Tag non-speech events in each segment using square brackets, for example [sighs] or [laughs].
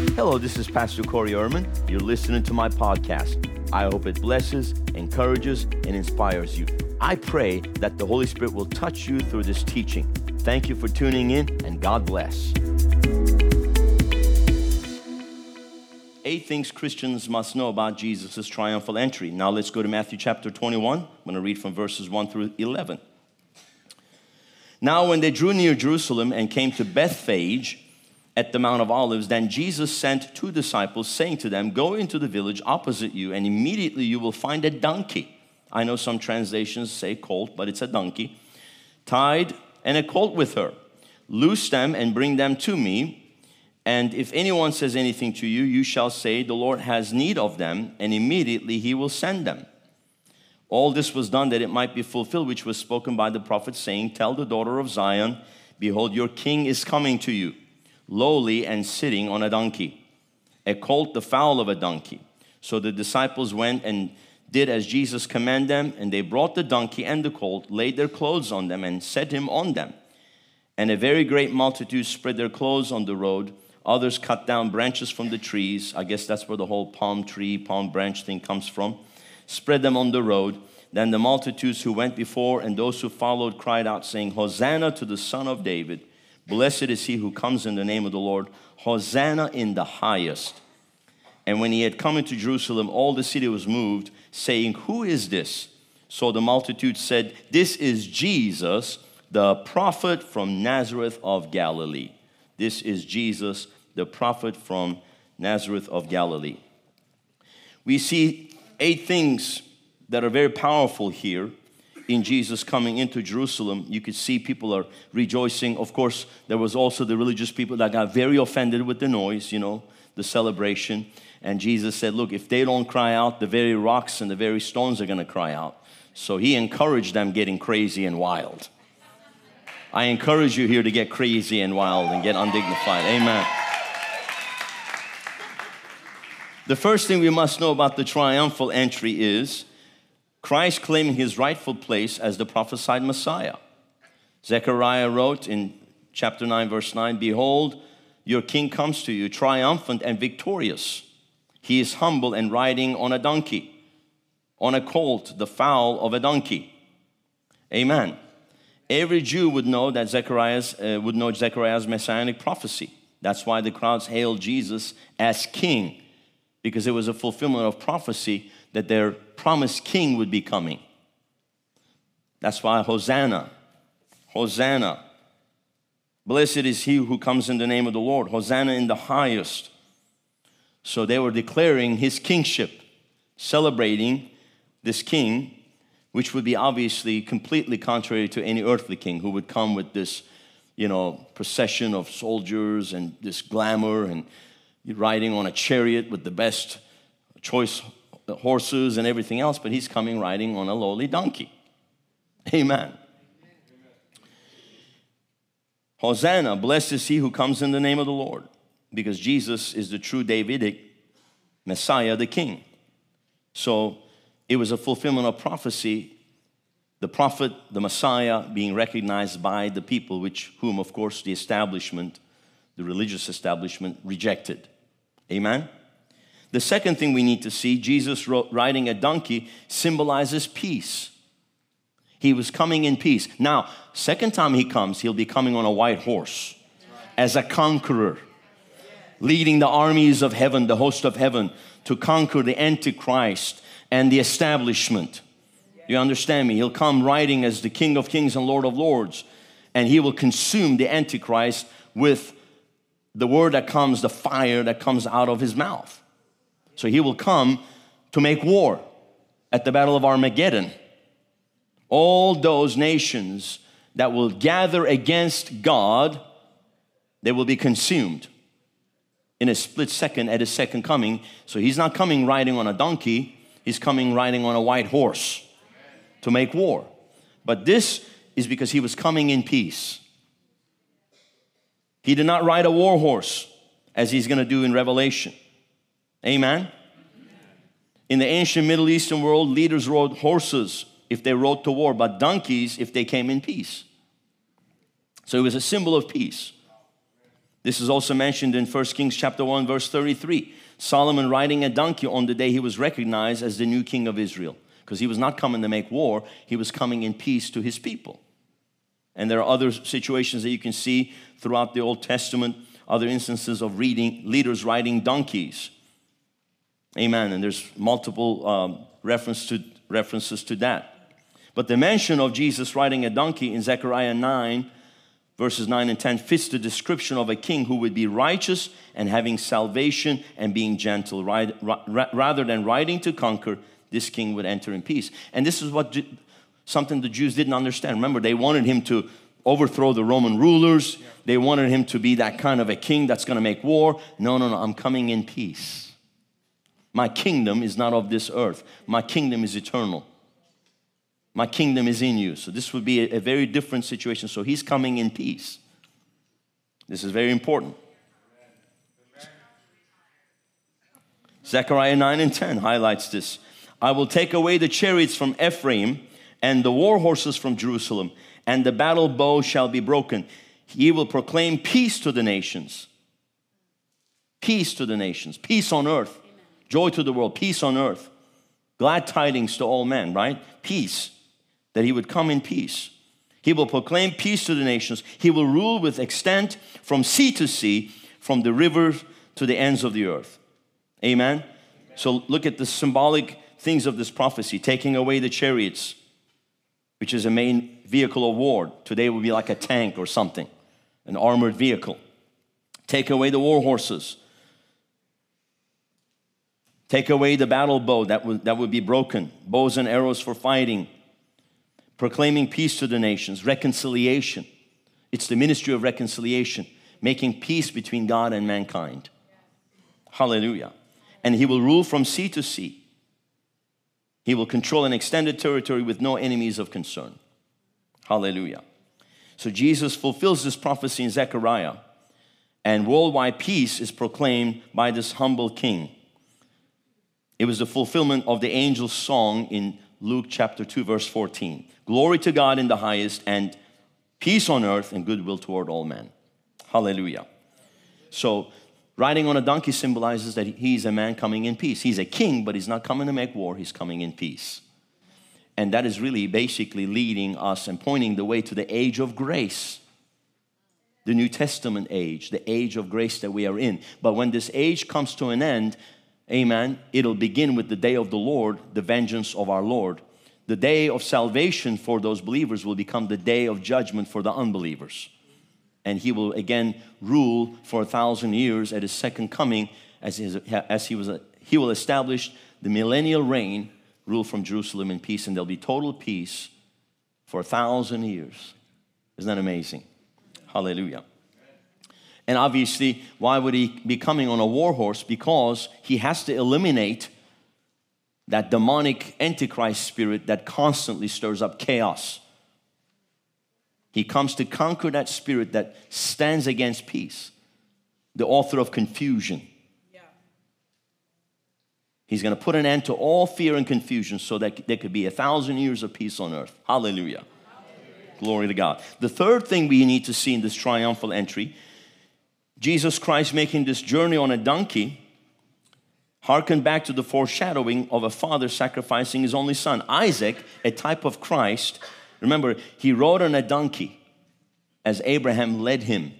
Hello, this is Pastor Corey Erman. You're listening to my podcast. I hope it blesses, encourages, and inspires you. I pray that the Holy Spirit will touch you through this teaching. Thank you for tuning in, and God bless. Eight things Christians must know about Jesus' triumphal entry. Now let's go to Matthew chapter 21. I'm going to read from verses 1 through 11. Now, when they drew near Jerusalem and came to Bethphage, at the Mount of Olives, then Jesus sent two disciples, saying to them, Go into the village opposite you, and immediately you will find a donkey. I know some translations say colt, but it's a donkey, tied and a colt with her. Loose them and bring them to me. And if anyone says anything to you, you shall say, The Lord has need of them, and immediately he will send them. All this was done that it might be fulfilled, which was spoken by the prophet, saying, Tell the daughter of Zion, Behold, your king is coming to you lowly and sitting on a donkey, a colt the fowl of a donkey. So the disciples went and did as Jesus commanded them, and they brought the donkey and the colt, laid their clothes on them, and set him on them. And a very great multitude spread their clothes on the road. Others cut down branches from the trees. I guess that's where the whole palm tree, palm branch thing comes from. Spread them on the road. Then the multitudes who went before and those who followed cried out, saying, Hosanna to the Son of David. Blessed is he who comes in the name of the Lord. Hosanna in the highest. And when he had come into Jerusalem, all the city was moved, saying, Who is this? So the multitude said, This is Jesus, the prophet from Nazareth of Galilee. This is Jesus, the prophet from Nazareth of Galilee. We see eight things that are very powerful here in Jesus coming into Jerusalem, you could see people are rejoicing. Of course, there was also the religious people that got very offended with the noise, you know, the celebration. And Jesus said, Look, if they don't cry out, the very rocks and the very stones are going to cry out. So he encouraged them getting crazy and wild. I encourage you here to get crazy and wild and get undignified. Amen. The first thing we must know about the triumphal entry is Christ claiming his rightful place as the prophesied Messiah. Zechariah wrote in chapter 9, verse 9 Behold, your king comes to you, triumphant and victorious. He is humble and riding on a donkey, on a colt, the fowl of a donkey. Amen. Every Jew would know that Zechariah's uh, would know Zechariah's messianic prophecy. That's why the crowds hailed Jesus as king, because it was a fulfillment of prophecy that their promised king would be coming. That's why Hosanna, Hosanna. Blessed is he who comes in the name of the Lord. Hosanna in the highest. So they were declaring his kingship, celebrating this king, which would be obviously completely contrary to any earthly king who would come with this, you know, procession of soldiers and this glamour and riding on a chariot with the best choice horses and everything else, but he's coming riding on a lowly donkey. Amen. Hosanna, blessed is he who comes in the name of the Lord, because Jesus is the true Davidic Messiah, the King. So it was a fulfillment of prophecy, the prophet, the Messiah being recognized by the people, which whom, of course, the establishment, the religious establishment, rejected. Amen. The second thing we need to see Jesus riding a donkey symbolizes peace. He was coming in peace. Now, second time he comes, he'll be coming on a white horse as a conqueror, leading the armies of heaven, the host of heaven, to conquer the Antichrist and the establishment. You understand me? He'll come riding as the King of Kings and Lord of Lords, and he will consume the Antichrist with the word that comes, the fire that comes out of his mouth. So he will come to make war at the Battle of Armageddon. All those nations that will gather against God, they will be consumed in a split second at his second coming. So he's not coming riding on a donkey, he's coming riding on a white horse to make war. But this is because he was coming in peace. He did not ride a war horse as he's going to do in Revelation. Amen. In the ancient Middle Eastern world, leaders rode horses if they rode to war, but donkeys if they came in peace. So it was a symbol of peace. This is also mentioned in 1 Kings chapter 1 verse 33. Solomon riding a donkey on the day he was recognized as the new king of Israel because he was not coming to make war, he was coming in peace to his people. And there are other situations that you can see throughout the Old Testament, other instances of reading leaders riding donkeys. Amen. And there's multiple um, reference to, references to that. But the mention of Jesus riding a donkey in Zechariah 9 verses 9 and 10 fits the description of a king who would be righteous and having salvation and being gentle. Rather than riding to conquer, this king would enter in peace. And this is what something the Jews didn't understand. Remember, they wanted him to overthrow the Roman rulers. They wanted him to be that kind of a king that's going to make war. No, no, no, I'm coming in peace. My kingdom is not of this earth. My kingdom is eternal. My kingdom is in you. So this would be a, a very different situation. So he's coming in peace. This is very important. Zechariah 9 and 10 highlights this. I will take away the chariots from Ephraim and the war horses from Jerusalem, and the battle bow shall be broken. He will proclaim peace to the nations. Peace to the nations. Peace on earth. Joy to the world. Peace on earth. Glad tidings to all men, right? Peace that he would come in peace. He will proclaim peace to the nations. He will rule with extent from sea to sea, from the river to the ends of the earth. Amen. So look at the symbolic things of this prophecy taking away the chariots, which is a main vehicle of war. Today would be like a tank or something, an armored vehicle. Take away the war horses. Take away the battle bow that would, that would be broken, bows and arrows for fighting proclaiming peace to the nations, reconciliation. It's the ministry of reconciliation, making peace between God and mankind. Hallelujah. And he will rule from sea to sea. He will control an extended territory with no enemies of concern. Hallelujah. So Jesus fulfills this prophecy in Zechariah, and worldwide peace is proclaimed by this humble king. It was the fulfillment of the angel's song in Luke chapter 2, verse 14. Glory to God in the highest, and peace on earth and goodwill toward all men. Hallelujah. So, riding on a donkey symbolizes that he's a man coming in peace. He's a king, but he's not coming to make war, he's coming in peace. And that is really basically leading us and pointing the way to the age of grace, the New Testament age, the age of grace that we are in. But when this age comes to an end, Amen. It'll begin with the day of the Lord, the vengeance of our Lord. The day of salvation for those believers will become the day of judgment for the unbelievers. And he will again rule for a thousand years at his second coming as, his, as he was a, he will establish the millennial reign, rule from Jerusalem in peace, and there'll be total peace for a thousand years. Isn't that amazing? Hallelujah. And obviously, why would he be coming on a war horse? Because he has to eliminate that demonic antichrist spirit that constantly stirs up chaos. He comes to conquer that spirit that stands against peace, the author of confusion. Yeah. He's going to put an end to all fear and confusion so that there could be a thousand years of peace on earth. Hallelujah. Hallelujah. Glory to God. The third thing we need to see in this triumphal entry Jesus Christ making this journey on a donkey harken back to the foreshadowing of a father sacrificing his only son. Isaac, a type of Christ, remember, he rode on a donkey as Abraham led him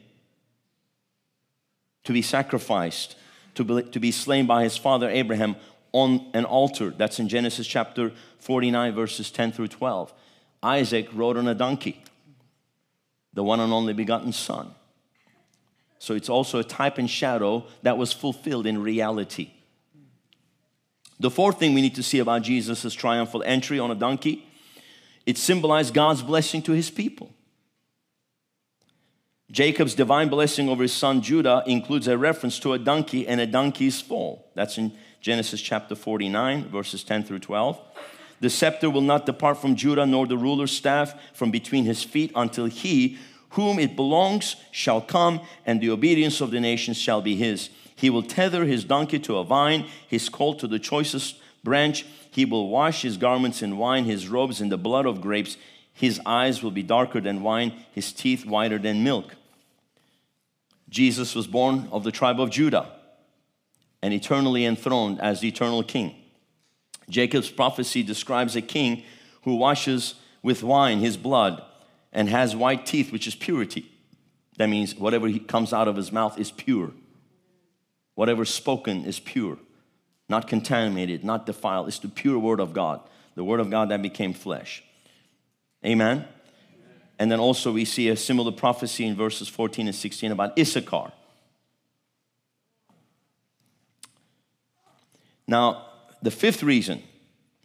to be sacrificed, to be, to be slain by his father Abraham on an altar. That's in Genesis chapter 49, verses 10 through 12. Isaac rode on a donkey, the one and only begotten son. So it's also a type and shadow that was fulfilled in reality. The fourth thing we need to see about Jesus' triumphal entry on a donkey, it symbolized God's blessing to his people. Jacob's divine blessing over his son Judah includes a reference to a donkey and a donkey's fall. That's in Genesis chapter 49, verses 10 through 12. The scepter will not depart from Judah, nor the ruler's staff from between his feet until he whom it belongs shall come, and the obedience of the nations shall be his. He will tether his donkey to a vine, his colt to the choicest branch. He will wash his garments in wine, his robes in the blood of grapes. His eyes will be darker than wine, his teeth whiter than milk. Jesus was born of the tribe of Judah and eternally enthroned as the eternal king. Jacob's prophecy describes a king who washes with wine his blood and has white teeth, which is purity. That means whatever he comes out of his mouth is pure. Whatever spoken is pure, not contaminated, not defiled. It's the pure word of God, the word of God that became flesh. Amen. And then also we see a similar prophecy in verses 14 and 16 about Issachar. Now, the fifth reason,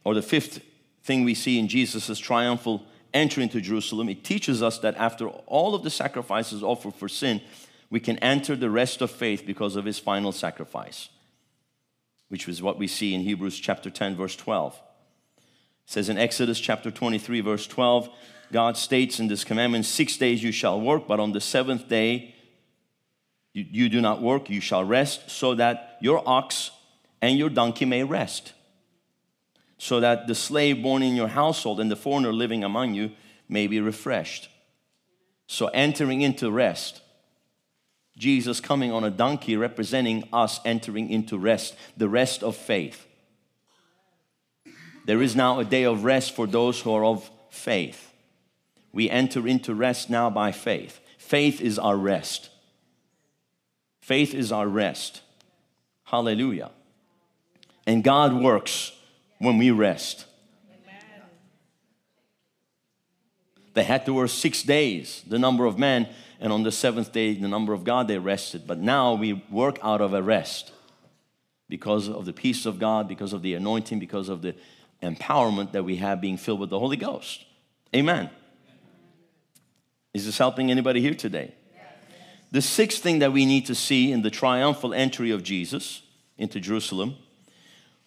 or the fifth thing we see in Jesus' triumphal entry into Jerusalem, it teaches us that after all of the sacrifices offered for sin, we can enter the rest of faith because of his final sacrifice, which is what we see in Hebrews chapter 10, verse 12. It says in Exodus chapter 23, verse 12, God states in this commandment, Six days you shall work, but on the seventh day you, you do not work, you shall rest, so that your ox and your donkey may rest, so that the slave born in your household and the foreigner living among you may be refreshed. So, entering into rest, Jesus coming on a donkey representing us entering into rest, the rest of faith. There is now a day of rest for those who are of faith. We enter into rest now by faith. Faith is our rest. Faith is our rest. Hallelujah. And God works when we rest. They had to work six days, the number of men, and on the seventh day, the number of God, they rested. But now we work out of a rest because of the peace of God, because of the anointing, because of the empowerment that we have being filled with the Holy Ghost. Amen. Is this helping anybody here today? The sixth thing that we need to see in the triumphal entry of Jesus into Jerusalem,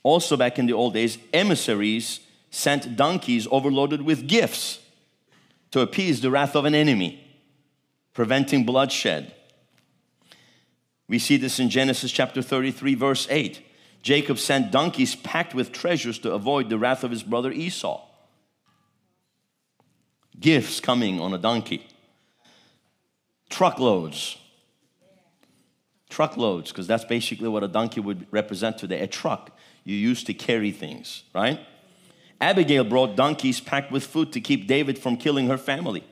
also back in the old days, emissaries sent donkeys overloaded with gifts to appease the wrath of an enemy, preventing bloodshed. We see this in Genesis chapter 33, verse 8. Jacob sent donkeys packed with treasures to avoid the wrath of his brother Esau. Gifts coming on a donkey truckloads. Truckloads, because that's basically what a donkey would represent today a truck you use to carry things, right? Abigail brought donkeys packed with food to keep David from killing her family.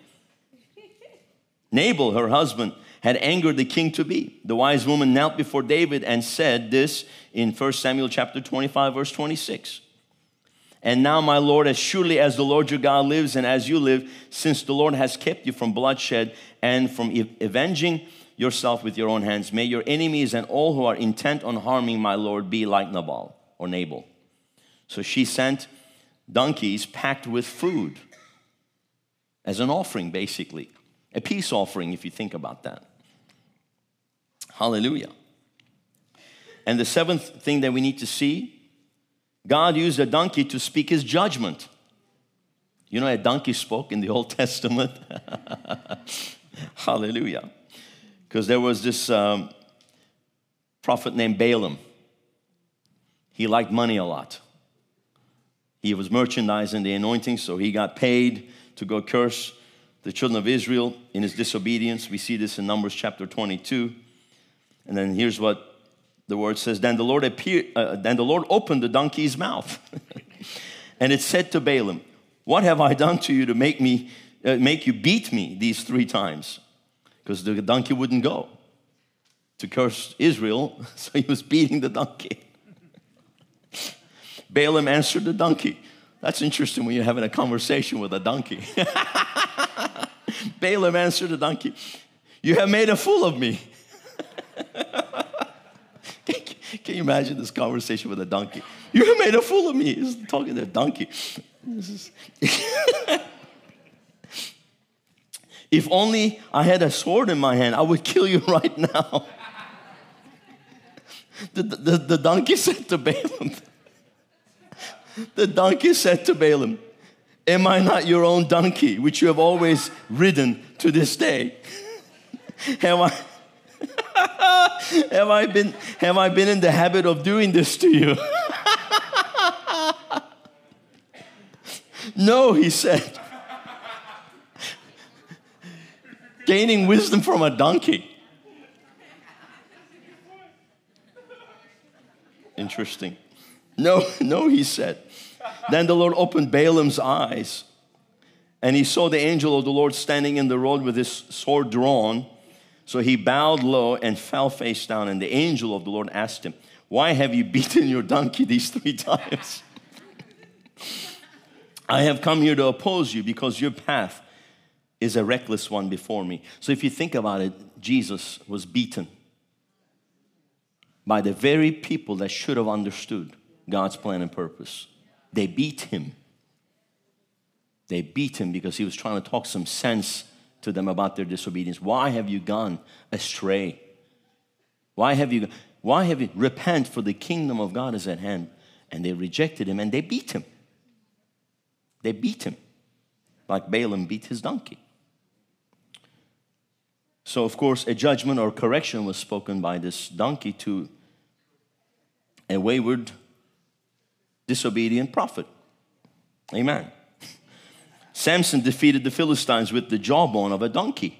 [laughs] Nabal, her husband, had angered the king to be. The wise woman knelt before David and said this in 1 Samuel chapter 25 verse 26. And now, my Lord, as surely as the Lord your God lives and as you live, since the Lord has kept you from bloodshed and from avenging yourself with your own hands, may your enemies and all who are intent on harming my Lord be like Nabal or Nabal. So she sent donkeys packed with food as an offering, basically. A peace offering, if you think about that. Hallelujah. And the seventh thing that we need to see God used a donkey to speak his judgment. You know, a donkey spoke in the [laughs] Old Testament. [laughs] Hallelujah. Because there was this um, prophet named Balaam. He liked money a lot. He was merchandising the anointing, so he got paid to go curse the children of Israel in his disobedience. We see this in Numbers chapter 22. And then here's what the word says, then the Lord appeared, uh, then the Lord opened the donkey's mouth, [laughs] and it said to Balaam, "What have I done to you to make me uh, make you beat me these three times?" Because the donkey wouldn't go to curse Israel, [laughs] so he was beating the donkey. [laughs] Balaam answered the donkey. That's interesting when you're having a conversation with a donkey. [laughs] Balaam answered the donkey, You have made a fool of me. Can you imagine this conversation with a donkey? You have made a fool of me. He's talking to a donkey. If only I had a sword in my hand, I would kill you [laughs] right now. The, the, the donkey [laughs] said to Balaam, the donkey said to Balaam, Am I not your own donkey, which you have always ridden to this day? [laughs] Have I? have I been have I been in the habit of doing this to you? no, he said. gaining wisdom from a donkey. Interesting. No, [laughs] no, he said. Then the Lord opened Balaam's eyes, and he saw the angel of the Lord standing in the road with his sword drawn. So he bowed low and fell face down. And the angel of the Lord asked him, Why have you [laughs] beaten your donkey these three times? [laughs] I have come here to oppose you because your path is a reckless one before me. So if you think about it, Jesus was beaten by the very people that should have understood God's plan and purpose. They beat him. They beat him because he was trying to talk some sense to them about their disobedience. Why have you gone astray? Why have you why have you repent for the kingdom of God is at hand? And they rejected him and they beat him. They beat him like Balaam beat his donkey. So, of course, a judgment or correction was spoken by this donkey to a wayward, disobedient prophet. Amen. [laughs] Samson defeated the Philistines with the jawbone of a donkey.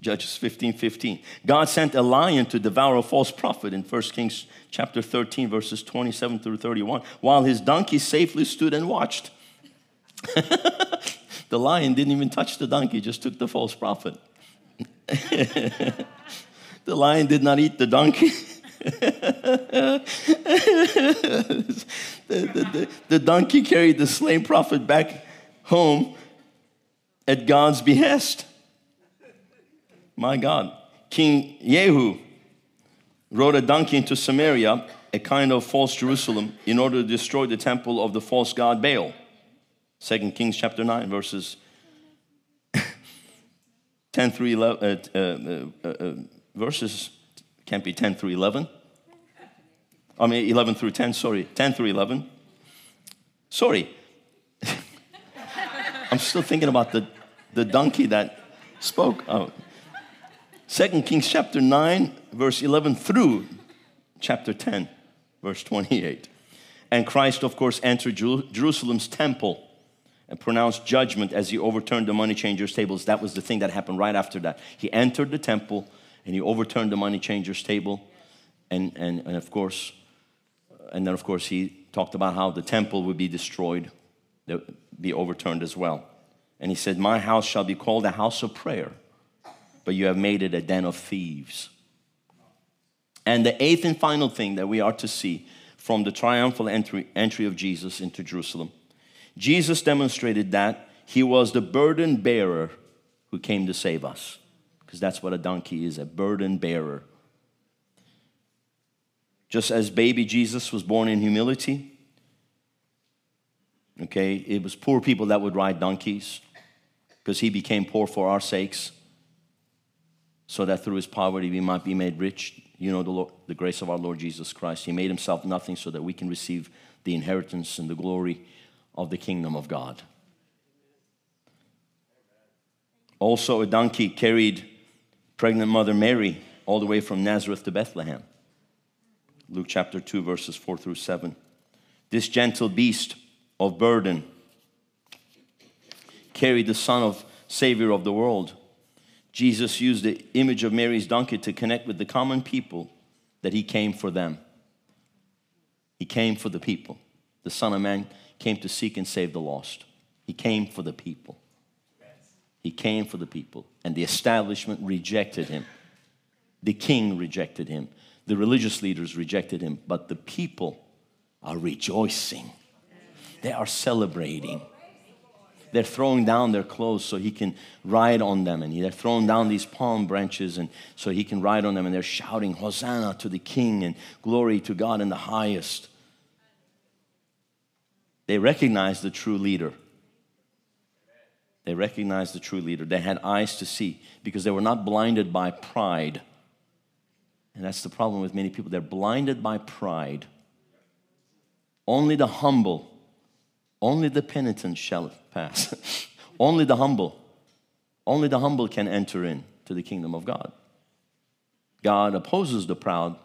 Judges 15 15. God sent a lion to devour a false prophet in 1 Kings chapter 13, verses 27 through 31, while his donkey safely stood and watched. [laughs] the lion didn't even touch the donkey, just took the false prophet. [laughs] the lion did not eat the donkey. [laughs] the, the, the, the donkey carried the slain prophet back home at God's behest. My God. King Jehu rode a donkey into Samaria, a kind of false Jerusalem, in order to destroy the temple of the false god Baal. 2 Kings chapter 9, verses 10 through 11, uh, uh, uh, uh, verses can't be 10 through 11. I mean, 11 through 10, sorry, 10 through 11. Sorry. [laughs] I'm still thinking about the, the donkey that spoke. Oh. 2 Kings chapter 9, verse 11 through chapter 10, verse 28. And Christ, of course, entered Jerusalem's temple and pronounced judgment as he overturned the money changers' tables. That was the thing that happened right after that. He entered the temple and he overturned the money changers' table. And, and, and of course, uh, and then of course he talked about how the temple would be destroyed, be overturned as well. And he said, My house shall be called a house of prayer but you have made it a den of thieves. And the eighth and final thing that we are to see from the triumphal entry, entry of Jesus into Jerusalem Jesus demonstrated that he was the burden bearer who came to save us. Because that's what a donkey is a burden bearer. Just as baby Jesus was born in humility, okay, it was poor people that would ride donkeys because he became poor for our sakes so that through his poverty we might be made rich. You know the, Lord, the grace of our Lord Jesus Christ. He made himself nothing so that we can receive the inheritance and the glory of the kingdom of God. Also, a donkey carried pregnant mother Mary all the way from Nazareth to Bethlehem. Luke chapter 2, verses 4 through 7. This gentle beast of burden carried the Son of Savior of the world Jesus used the image of Mary's donkey to connect with the common people that he came for them. He came for the people. The Son of Man came to seek and save the lost. He came for the people. He came for the people. And the establishment rejected him. The king rejected him. The religious leaders rejected him. But the people are rejoicing, they are celebrating they're throwing down their clothes so he can ride on them. And they're throwing down these palm branches and so he can ride on them. And they're shouting, Hosanna to the King and glory to God in the highest. They recognized the true leader. They recognized the true leader. They had eyes to see because they were not blinded by pride. And that's the problem with many people. They're blinded by pride. Only the humble only the penitent shall pass. [laughs] only the humble. Only the humble can enter into the kingdom of God. God opposes the proud,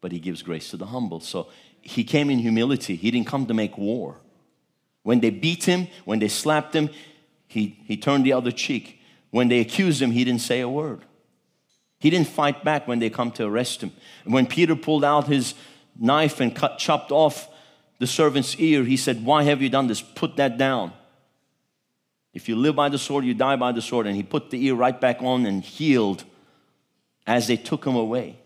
but he gives grace to the humble. So he came in humility. He didn't come to make war. When they beat him, when they slapped him, he, he turned the other cheek. When they accused him, he didn't say a word. He didn't fight back when they come to arrest him. When Peter pulled out his knife and cut, chopped off the servant's ear, he said, Why have you done this? Put that down. If you live by the sword, you die by the sword. And he put the ear right back on and healed as they took him away.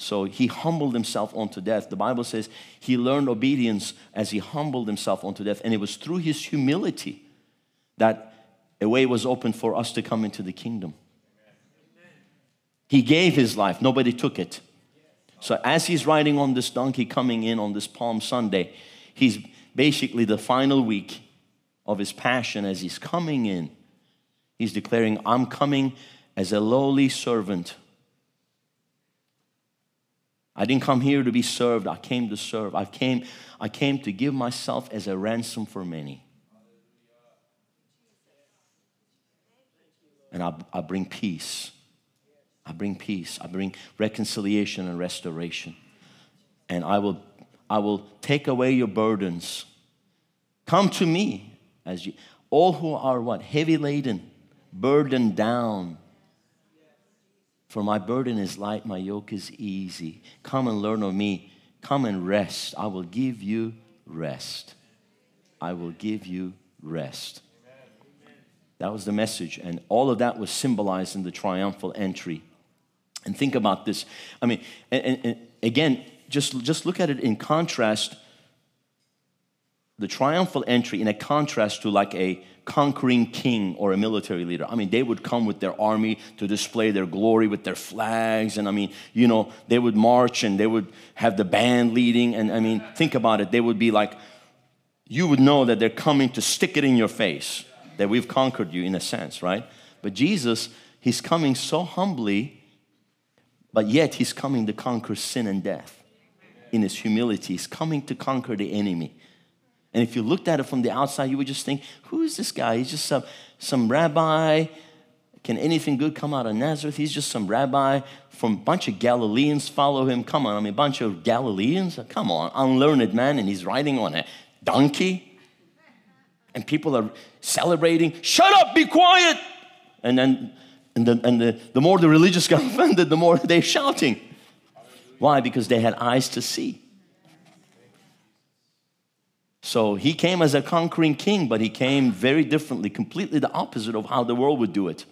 So he humbled himself unto death. The Bible says he learned obedience as he humbled himself unto death. And it was through his humility that a way was opened for us to come into the kingdom. He gave his life, nobody took it. So as he's riding on this donkey coming in on this Palm Sunday, he's basically the final week of his passion as he's coming in. He's declaring, I'm coming as a lowly servant. I didn't come here to be served, I came to serve. I came, I came to give myself as a ransom for many. And I, I bring peace. I bring peace. I bring reconciliation and restoration. And I will, I will take away your burdens. Come to me as you, all who are what? Heavy laden, burdened down. For my burden is light, my yoke is easy. Come and learn of me. Come and rest. I will give you rest. I will give you rest. That was the message. And all of that was symbolized in the triumphal entry and think about this. I mean, and, and, and again, just, just look at it in contrast. The triumphal entry in a contrast to like a conquering king or a military leader. I mean, they would come with their army to display their glory with their flags. And I mean, you know, they would march and they would have the band leading. And I mean, think about it. They would be like, you would know that they're coming to stick it in your face, that we've conquered you in a sense, right? But Jesus, he's coming so humbly but yet he's coming to conquer sin and death. In his humility, he's coming to conquer the enemy. And if you looked at it from the outside, you would just think, who is this guy? He's just some, some rabbi. Can anything good come out of Nazareth? He's just some rabbi from a bunch of Galileans follow him. Come on, I mean, a bunch of Galileans? Come on, unlearned man, and he's riding on a donkey. And people are celebrating, shut up, be quiet. And then and, the, and the, the more the religious [laughs] got offended, the more they're shouting. Why? Because they had eyes to see. So he came as a conquering king, but he came very differently, completely the opposite of how the world would do it.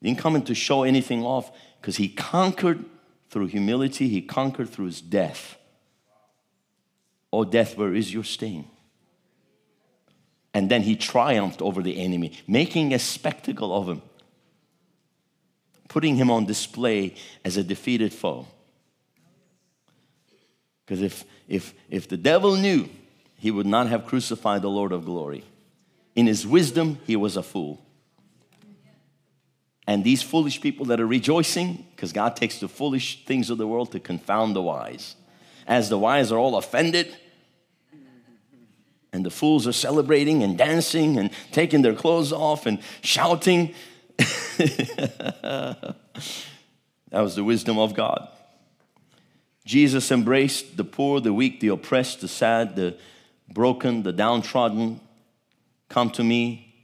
He didn't come in to show anything off because he conquered through humility, he conquered through his death. Oh, death, where is your sting? And then he triumphed over the enemy, making a spectacle of him putting him on display as a defeated foe. Because if, if, if the devil knew, he would not have crucified the Lord of glory. In his wisdom, he was a fool. And these foolish people that are rejoicing, because God takes the foolish things of the world to confound the wise. As the wise are all offended, and the fools are celebrating and dancing and taking their clothes off and shouting, [laughs] that was the wisdom of God. Jesus embraced the poor, the weak, the oppressed, the sad, the broken, the downtrodden. Come to me.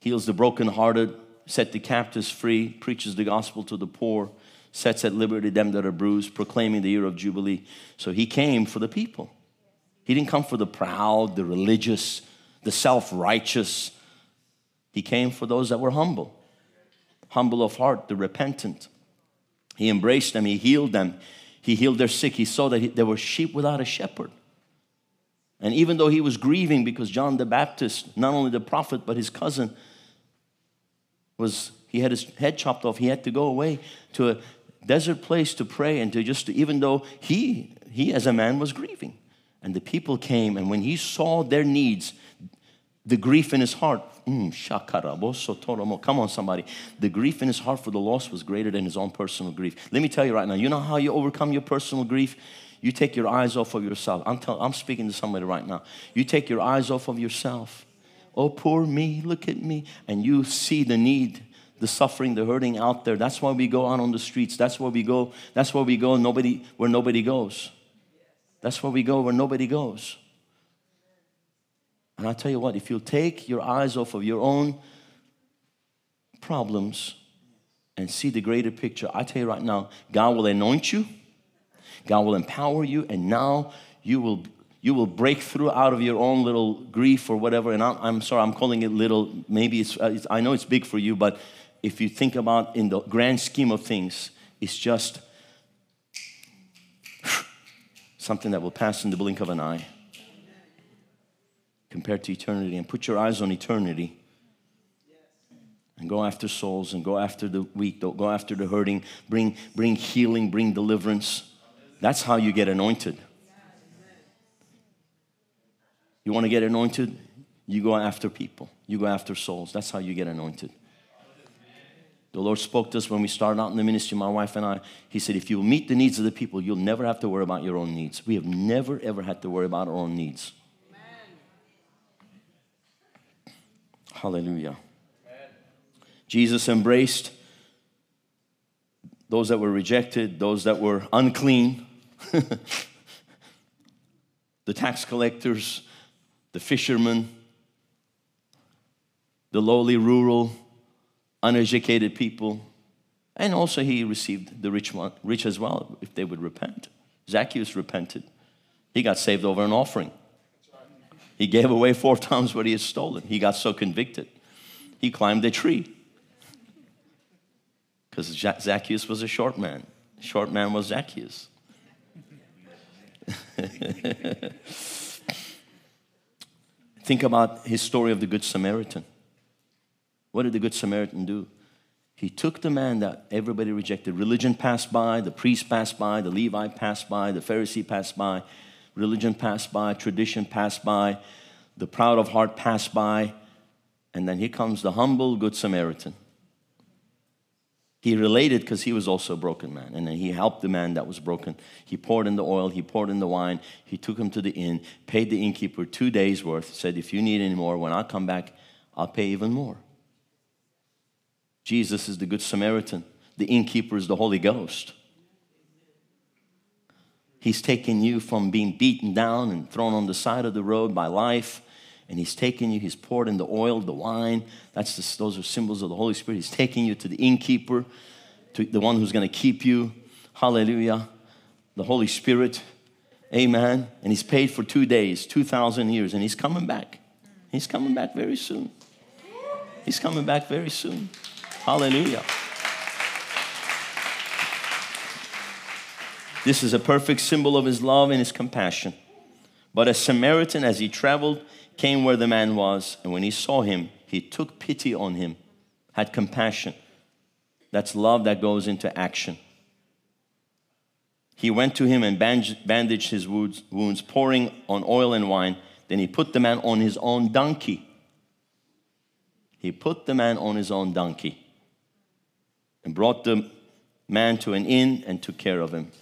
Heals the brokenhearted, set the captives free, preaches the gospel to the poor, sets at liberty them that are bruised, proclaiming the year of Jubilee. So he came for the people. He didn't come for the proud, the religious, the self righteous, he came for those that were humble, humble of heart, the repentant. He embraced them, He healed them, He healed their sick. He saw that there were sheep without a shepherd. And even though he was grieving because John the Baptist, not only the prophet, but his cousin, was he had his head chopped off, he had to go away to a desert place to pray and to just to, even though he he as a man was grieving. And the people came, and when he saw their needs, the grief in his heart, mm, come on, somebody. The grief in his heart for the loss was greater than his own personal grief. Let me tell you right now, you know how you overcome your personal grief? You take your eyes off of yourself. I'm, tell, I'm speaking to somebody right now. You take your eyes off of yourself. Oh, poor me, look at me. And you see the need, the suffering, the hurting out there. That's why we go out on the streets. That's where we go. That's where we go nobody, where nobody goes. That's where we go where nobody goes. And I tell you what, if you take your eyes off of your own problems and see the greater picture, I tell you right now, God will anoint you, God will empower you, and now you will you will break through out of your own little grief or whatever. And I'm, I'm sorry, I'm calling it little. Maybe it's, uh, it's, I know it's big for you, but if you think about in the grand scheme of things, it's just [sighs] something that will pass in the blink of an eye compared to eternity. And put your eyes on eternity and go after souls and go after the weak, go after the hurting, bring, bring healing, bring deliverance. That's how you get anointed. You want to get anointed? You go after people, you go after souls. That's how you get anointed. The Lord spoke to us when we started out in the ministry, my wife and I. He said, If you meet the needs of the people, you'll never have to worry about your own needs. We have never, ever had to worry about our own needs. Amen. Hallelujah. Amen. Jesus embraced those that were rejected, those that were unclean, [laughs] the tax collectors, the fishermen, the lowly rural, uneducated people. And also, he received the rich, one, rich as well if they would repent. Zacchaeus repented. He got saved over an offering. He gave away four [laughs] times what he had stolen. He got so convicted. He climbed a tree. Because Zacchaeus was a short man. Short man was Zacchaeus. [laughs] Think about his story of the Good Samaritan. What did the Good Samaritan do? He took the man that everybody rejected. Religion passed by, the priest passed by, the Levite passed by, the Pharisee passed by, religion passed by, tradition passed by, the proud of heart passed by, and then here comes the humble Good Samaritan. He related because he was also a broken man. And then he helped the man that was broken. He poured in the oil, he poured in the wine, he took him to the inn, paid the innkeeper two days' worth, said, If you need any more, when I come back, I'll pay even more. Jesus is the Good Samaritan, the innkeeper is the Holy Ghost. He's taken you from being beaten down and thrown on the side of the road by life and he's taken you, he's poured in the oil, the wine. That's the, those are symbols of the Holy Spirit. He's taking you to the innkeeper, to the one who's going to keep you. Hallelujah. The Holy Spirit. Amen. And he's paid for two days, 2,000 years, and he's coming back. He's coming back very soon. He's coming back very soon. Hallelujah. This is a perfect symbol of his love and his compassion. But a Samaritan, as he traveled, came where the man was, and when he saw him, he took pity on him, had compassion. That's love that goes into action. He went to him and bandaged his wounds, pouring on oil and wine. Then he put the man on his own donkey. He put the man on his own donkey and brought the man to an inn and took care of him.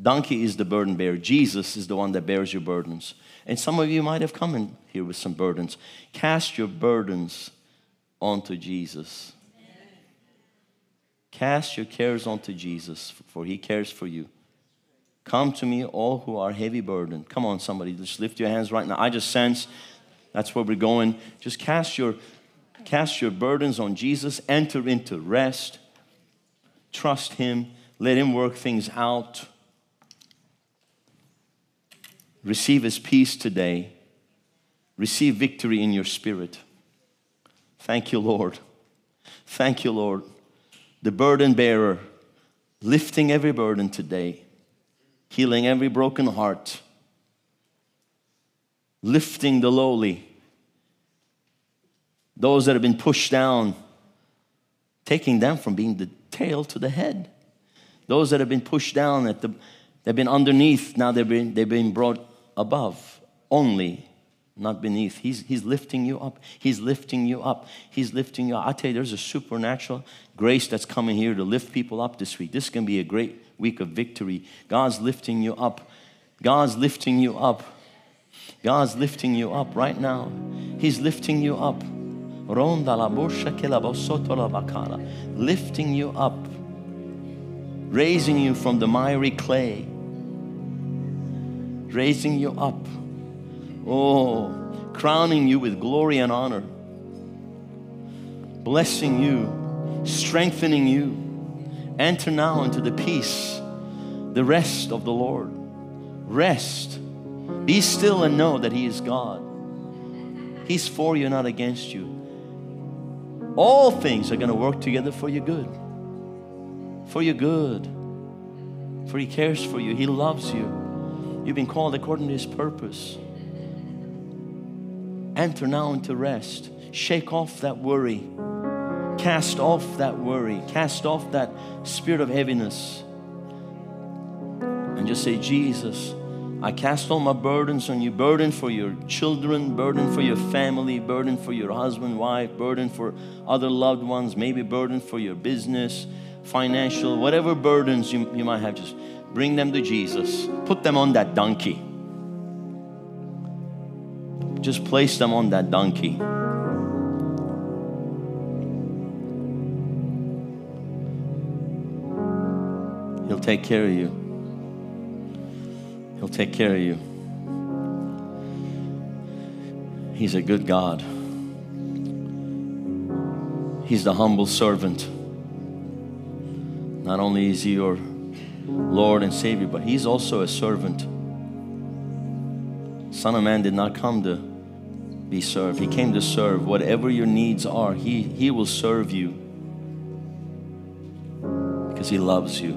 Donkey is the burden bearer. Jesus is the one that bears your burdens. And some of you might have come in here with some burdens. Cast your burdens onto Jesus. Cast your cares onto Jesus, for he cares for you. Come to me, all who are heavy burdened. Come on, somebody, just lift your hands right now. I just sense that's where we're going. Just cast your cast your burdens on Jesus. Enter into rest. Trust him. Let him work things out. Receive His peace today. Receive victory in your spirit. Thank you, Lord. Thank you, Lord. The burden bearer, lifting every burden today, healing every broken heart, lifting the lowly, those that have been pushed down, taking them from being the tail to the head. Those that have been pushed down, at the, they've been underneath, now they've been, they've been brought above only, not beneath. He's, he's lifting you up. He's lifting you up. He's lifting you up. I tell you, there's a supernatural grace that's coming here to lift people up this week. This can be a great week of victory. God's lifting you up. God's lifting you up. God's lifting you up right now. He's lifting you up. Lifting you up, raising you from the miry clay raising you up. Oh, crowning you with glory and honor. Blessing you, strengthening you. Enter now into the peace the rest of the Lord. Rest. Be still and know that He is God. He's for you, not against you. All things are going to work together for your good. For your good. For He cares for you, He loves you. You've been called according to His purpose. Enter now into rest. Shake off that worry. Cast off that worry. Cast off that spirit of heaviness. And just say, Jesus, I cast all my burdens on you burden for your children, burden for your family, burden for your husband, wife, burden for other loved ones, maybe burden for your business, financial, whatever burdens you, you might have, just bring them to Jesus. Put them on that donkey. Just place them on that donkey. He'll take care of you. He'll take care of you. He's a good God. He's the humble servant. Not only is He your Lord and Savior, but He's also a servant. Son of Man did not come to be served, He came to serve. Whatever your needs are, He, he will serve you because He loves you.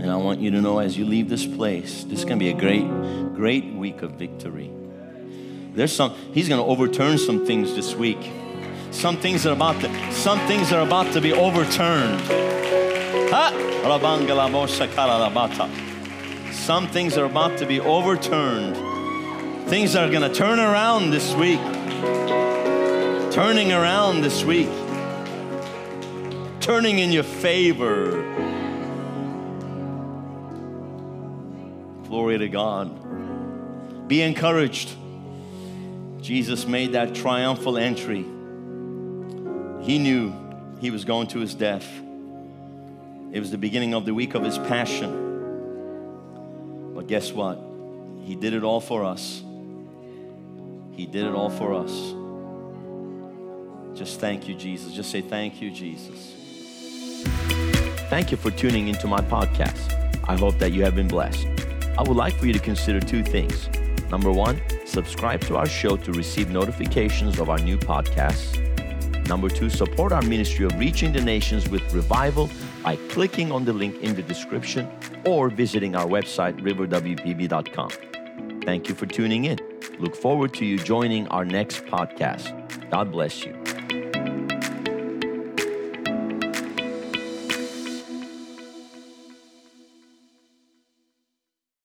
And I want you to know as you leave this place, this is going to be a great, great week of victory. There's some, he's going to overturn some things this week. Some things are about to, some things are about to be overturned. Some things are about to be overturned. Things are going to turn around this week. Turning around this week. Turning in your favor. Glory to God. Be encouraged. Jesus made that triumphal entry. He knew he was going to his death. It was the beginning of the week of his passion. But guess what? He did it all for us. He did it all for us. Just thank you, Jesus. Just say, Thank you, Jesus. Thank you for tuning into my podcast. I hope that you have been blessed. I would like for you to consider two things. Number one, subscribe to our show to receive notifications of our new podcasts. Number two, support our ministry of reaching the nations with revival by clicking on the link in the description or visiting our website, riverwpb.com. Thank you for tuning in. Look forward to you joining our next podcast. God bless you.